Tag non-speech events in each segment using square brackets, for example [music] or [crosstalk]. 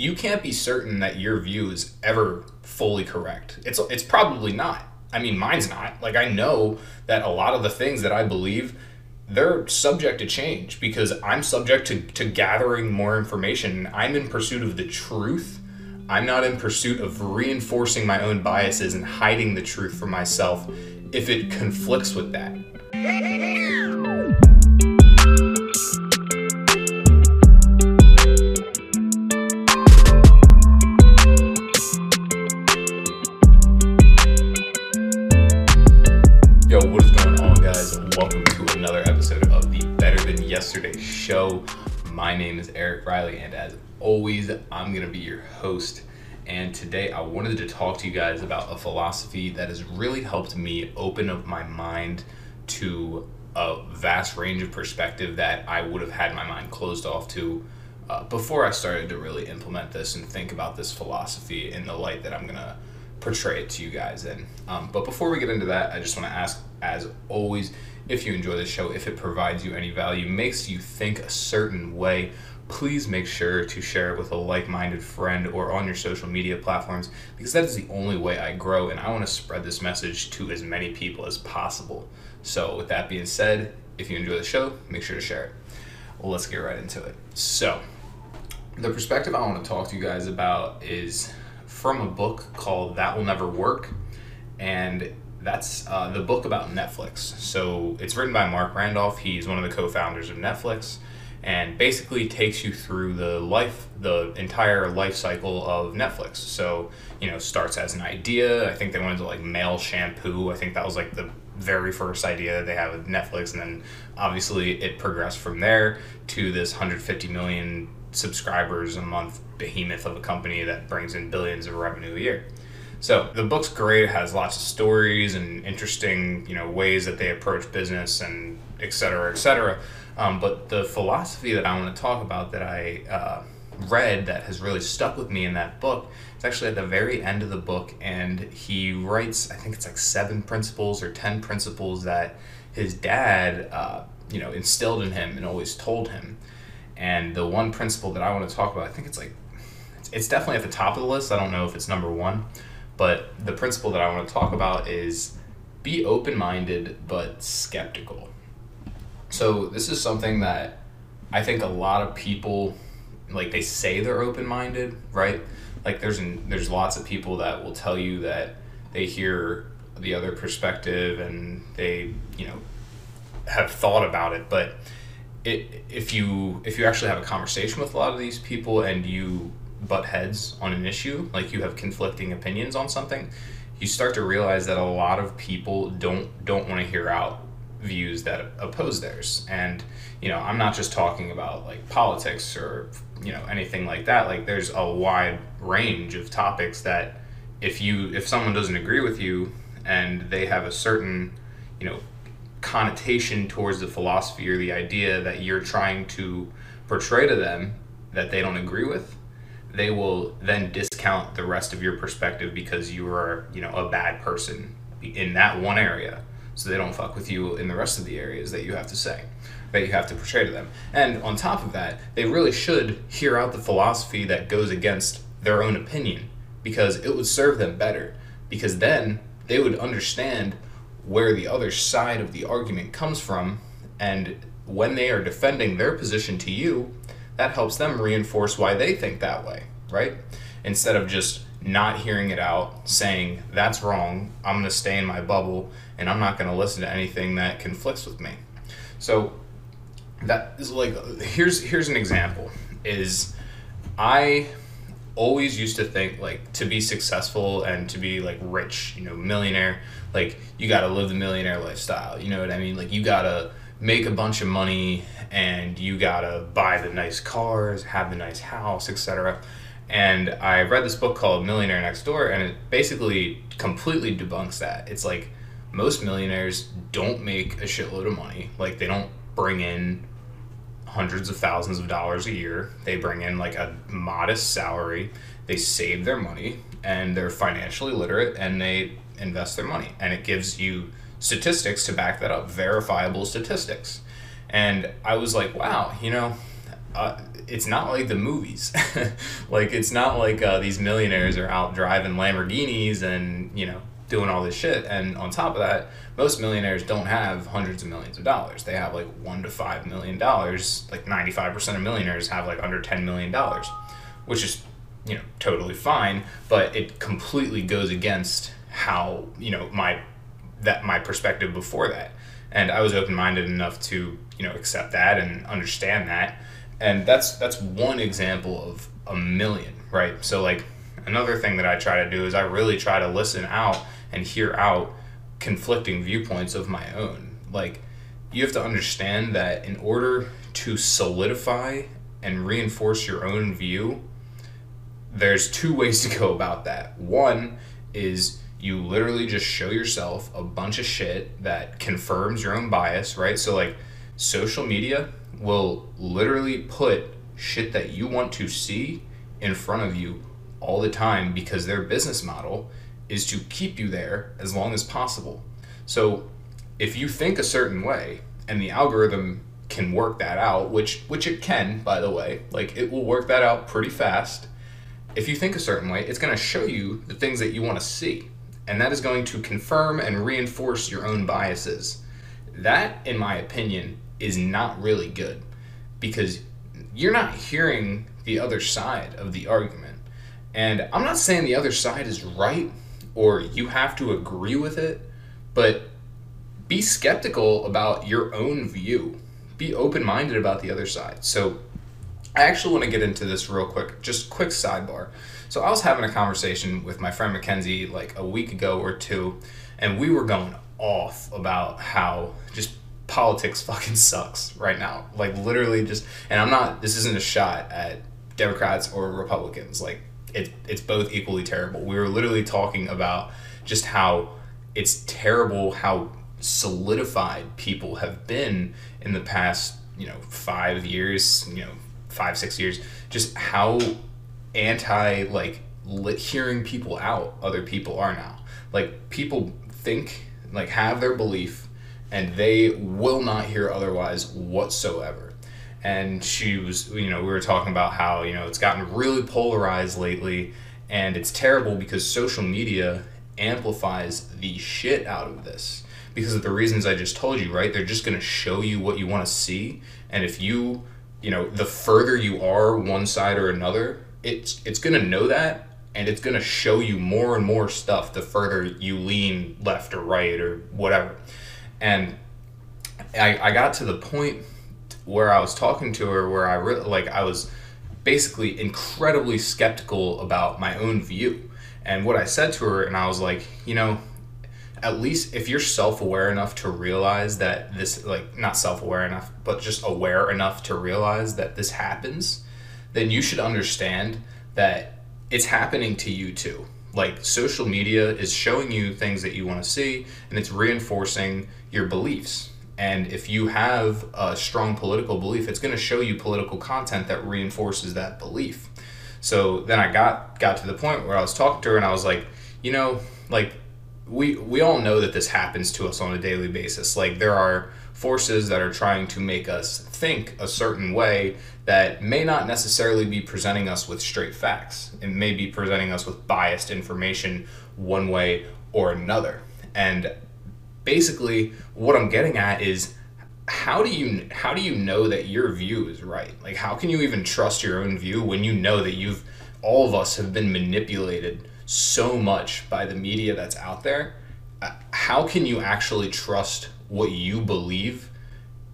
you can't be certain that your view is ever fully correct. It's it's probably not. I mean, mine's not. Like I know that a lot of the things that I believe they're subject to change because I'm subject to, to gathering more information. I'm in pursuit of the truth. I'm not in pursuit of reinforcing my own biases and hiding the truth for myself if it conflicts with that. I'm going to be your host. And today, I wanted to talk to you guys about a philosophy that has really helped me open up my mind to a vast range of perspective that I would have had my mind closed off to uh, before I started to really implement this and think about this philosophy in the light that I'm going to portray it to you guys in. Um, but before we get into that, I just want to ask, as always, if you enjoy the show, if it provides you any value, makes you think a certain way, please make sure to share it with a like minded friend or on your social media platforms because that is the only way I grow and I want to spread this message to as many people as possible. So, with that being said, if you enjoy the show, make sure to share it. Well, let's get right into it. So, the perspective I want to talk to you guys about is from a book called That Will Never Work. And that's uh, the book about Netflix. So it's written by Marc Randolph. He's one of the co founders of Netflix and basically takes you through the life, the entire life cycle of Netflix. So, you know, starts as an idea. I think they wanted to like mail shampoo. I think that was like the very first idea that they had with Netflix. And then obviously it progressed from there to this 150 million subscribers a month behemoth of a company that brings in billions of revenue a year. So the book's great. It has lots of stories and interesting, you know, ways that they approach business and et cetera, et cetera. Um, but the philosophy that I want to talk about that I uh, read that has really stuck with me in that book is actually at the very end of the book, and he writes, I think it's like seven principles or ten principles that his dad, uh, you know, instilled in him and always told him. And the one principle that I want to talk about, I think it's like, it's, it's definitely at the top of the list. I don't know if it's number one, but the principle that I want to talk about is be open minded but skeptical. So, this is something that I think a lot of people, like, they say they're open minded, right? Like, there's, an, there's lots of people that will tell you that they hear the other perspective and they, you know, have thought about it, but it, if you if you actually have a conversation with a lot of these people and you butt heads on an issue, like you have conflicting opinions on something, you start to realize that a lot of people don't don't want to hear out views that oppose theirs. And you know, I'm not just talking about like politics or you know anything like that. Like there's a wide range of topics that if you if someone doesn't agree with you and they have a certain you know connotation towards the philosophy or the idea that you're trying to portray to them that they don't agree with they will then discount the rest of your perspective because you are you know a bad person in that one area. So they don't fuck with you in the rest of the areas that you have to say that you have to portray to them. And on top of that they really should hear out the philosophy that goes against their own opinion because it would serve them better because then they would understand where the other side of the argument comes from and when they are defending their position to you that helps them reinforce why they think that way right? Instead of just not hearing it out saying that's wrong. I'm going to stay in my bubble and i'm not going to listen to anything that conflicts with me. So that is like here's here's an example is i always used to think like to be successful and to be like rich you know millionaire like you got to live the millionaire lifestyle you know what i mean? Like you got to make a bunch of money and you got to buy the nice cars have the nice house etc and i read this book called millionaire next door and it basically completely debunks that it's like most millionaires don't make a shitload of money like they don't bring in hundreds of thousands of dollars a year. They bring in like a modest salary. They save their money and they're financially literate and they invest their money. And it gives you statistics to back that up, verifiable statistics. And I was like, wow, you know, uh, it's not like the movies. [laughs] like it's not like uh, these millionaires are out driving Lamborghinis and you know doing all this shit. And on top of that, most millionaires don't have hundreds of millions of dollars. They have like one to five million dollars. Like ninety five percent of millionaires have like under ten million dollars, which is you know totally fine. But it completely goes against how you know my that my perspective before that. And I was open minded enough to you know accept that and understand that. And that's that's one example of a million right? So like another thing that i try to do is i really try to listen out and hear out conflicting viewpoints of my own. Like you have to understand that in order to solidify and reinforce your own view there's two ways to go about that. One is you literally just show yourself a bunch of shit that confirms your own bias right so like social media will literally put shit that you want to see in front of you all the time because their business model is to keep you there as long as possible. So if you think a certain way and the algorithm can work that out, which which it can, by the way, like it will work that out pretty fast. If you think a certain way, it's going to show you the things that you want to see. And that is going to confirm and reinforce your own biases. That, in my opinion, is not really good because you're not hearing the other side of the argument. And I'm not saying the other side is right or you have to agree with it, but be skeptical about your own view. Be open minded about the other side. So, I actually want to get into this real quick, just quick sidebar. So, I was having a conversation with my friend Mackenzie like a week ago or two, and we were going off about how just politics [laughs] fucking sucks right now. Like literally just and I'm not this isn't a shot at Democrats or Republicans. Like it it's both equally terrible. We were literally talking about just how it's terrible how solidified people have been in the past, you know, 5 years, you know, 5 6 years, just how anti like hearing people out other people are now. Like people think like have their belief and they will not hear otherwise whatsoever. And she was, you know, we were talking about how, you know, it's gotten really polarized lately, and it's terrible because social media amplifies the shit out of this because of the reasons I just told you, right? They're just going to show you what you want to see, and if you, you know, the further you are one side or another, it's it's going to know that and it's going to show you more and more stuff the further you lean left or right or whatever. And I, I got to the point where I was talking to her where I really like I was basically incredibly skeptical about my own view. And what I said to her and I was like, you know, at least if you're self-aware enough to realize that this like not self-aware enough, but just aware enough to realize that this happens, then you should understand that it's happening to you too. Like social media is showing you things that you want to see and it's reinforcing your beliefs. And if you have a strong political belief it's going to show you political content that reinforces that belief. So then i got got to the point where i was talking to her and i was like you know like we we all know that this happens to us on a daily basis. Like there are forces that are trying to make us think a certain way that may not necessarily be presenting us with straight facts. It may be presenting us with biased information one way or another. And basically what I'm getting at is how do you how do you know that your view is right? Like how can you even trust your own view when you know that you've all of us have been manipulated so much by the media that's out there? Uh, how can you actually trust what you believe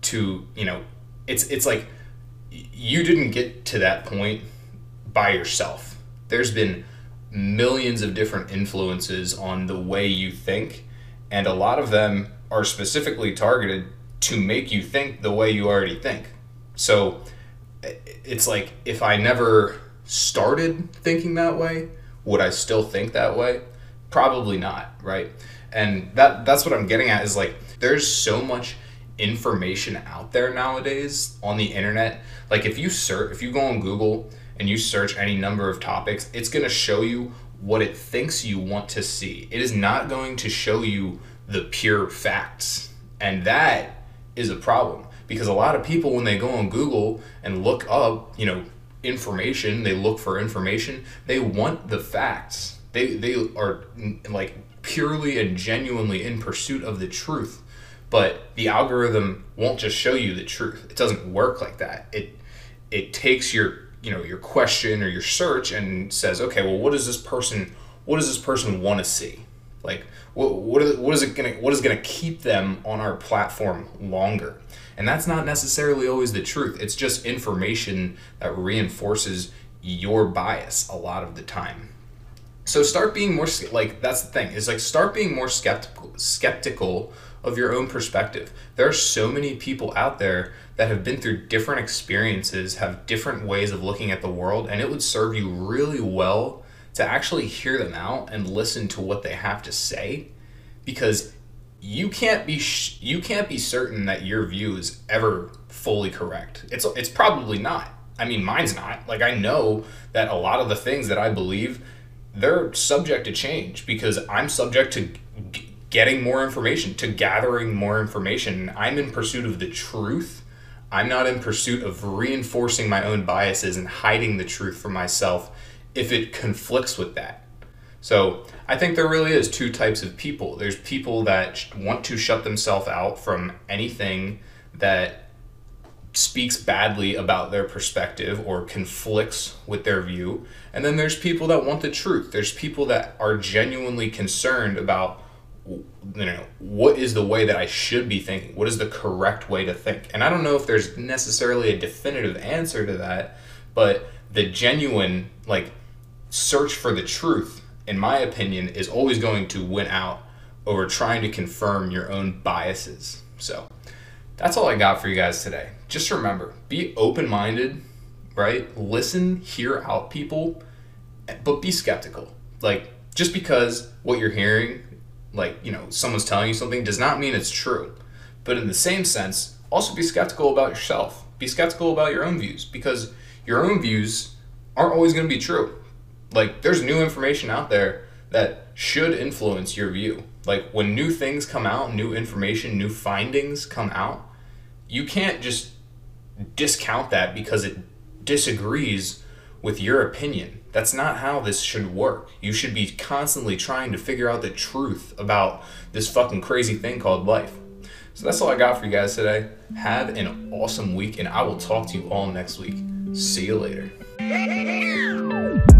to, you know, it's it's like you didn't get to that point by yourself. There's been millions of different influences on the way you think, and a lot of them are specifically targeted to make you think the way you already think. So it's like if I never started thinking that way, would I still think that way? Probably not, right? And that that's what I'm getting at is like there's so much information out there nowadays on the internet. Like if you search, if you go on Google and you search any number of topics, it's going to show you what it thinks you want to see. It is not going to show you the pure facts. And that is a problem because a lot of people when they go on Google and look up, you know, information, they look for information, they want the facts. They they are like purely and genuinely in pursuit of the truth. But the algorithm won't just show you the truth. It doesn't work like that. It it takes your you know your question or your search and says, okay, well, what does this person what does this person want to see? Like, what what is, what is it gonna what is gonna keep them on our platform longer? And that's not necessarily always the truth. It's just information that reinforces your bias a lot of the time. So start being more like that's the thing. Is like start being more skeptical skeptical of your own perspective. There are so many people out there that have been through different experiences, have different ways of looking at the world, and it would serve you really well to actually hear them out and listen to what they have to say because you can't be sh- you can't be certain that your view is ever fully correct. It's it's probably not. I mean, mine's not. Like I know that a lot of the things that I believe they're subject to change because I'm subject to g- getting more information, to gathering more information. I'm in pursuit of the truth. I'm not in pursuit of reinforcing my own biases and hiding the truth from myself if it conflicts with that. So I think there really is two types of people. There's people that want to shut themselves out from anything that speaks badly about their perspective or conflicts with their view. And then there's people that want the truth. There's people that are genuinely concerned about you know what is the way that I should be thinking? What is the correct way to think? And I don't know if there's necessarily a definitive answer to that, but the genuine like search for the truth in my opinion is always going to win out over trying to confirm your own biases. So, that's all I got for you guys today. Just remember, be open-minded, right? Listen, hear out people, but be skeptical. Like just because what you're hearing like you know someone's telling you something does not mean it's true but in the same sense also be skeptical about yourself be skeptical about your own views because your own views aren't always going to be true like there's new information out there that should influence your view like when new things come out new information new findings come out you can't just discount that because it disagrees with your opinion. That's not how this should work. You should be constantly trying to figure out the truth about this fucking crazy thing called life. So that's all I got for you guys today. Have an awesome week, and I will talk to you all next week. See you later. [laughs]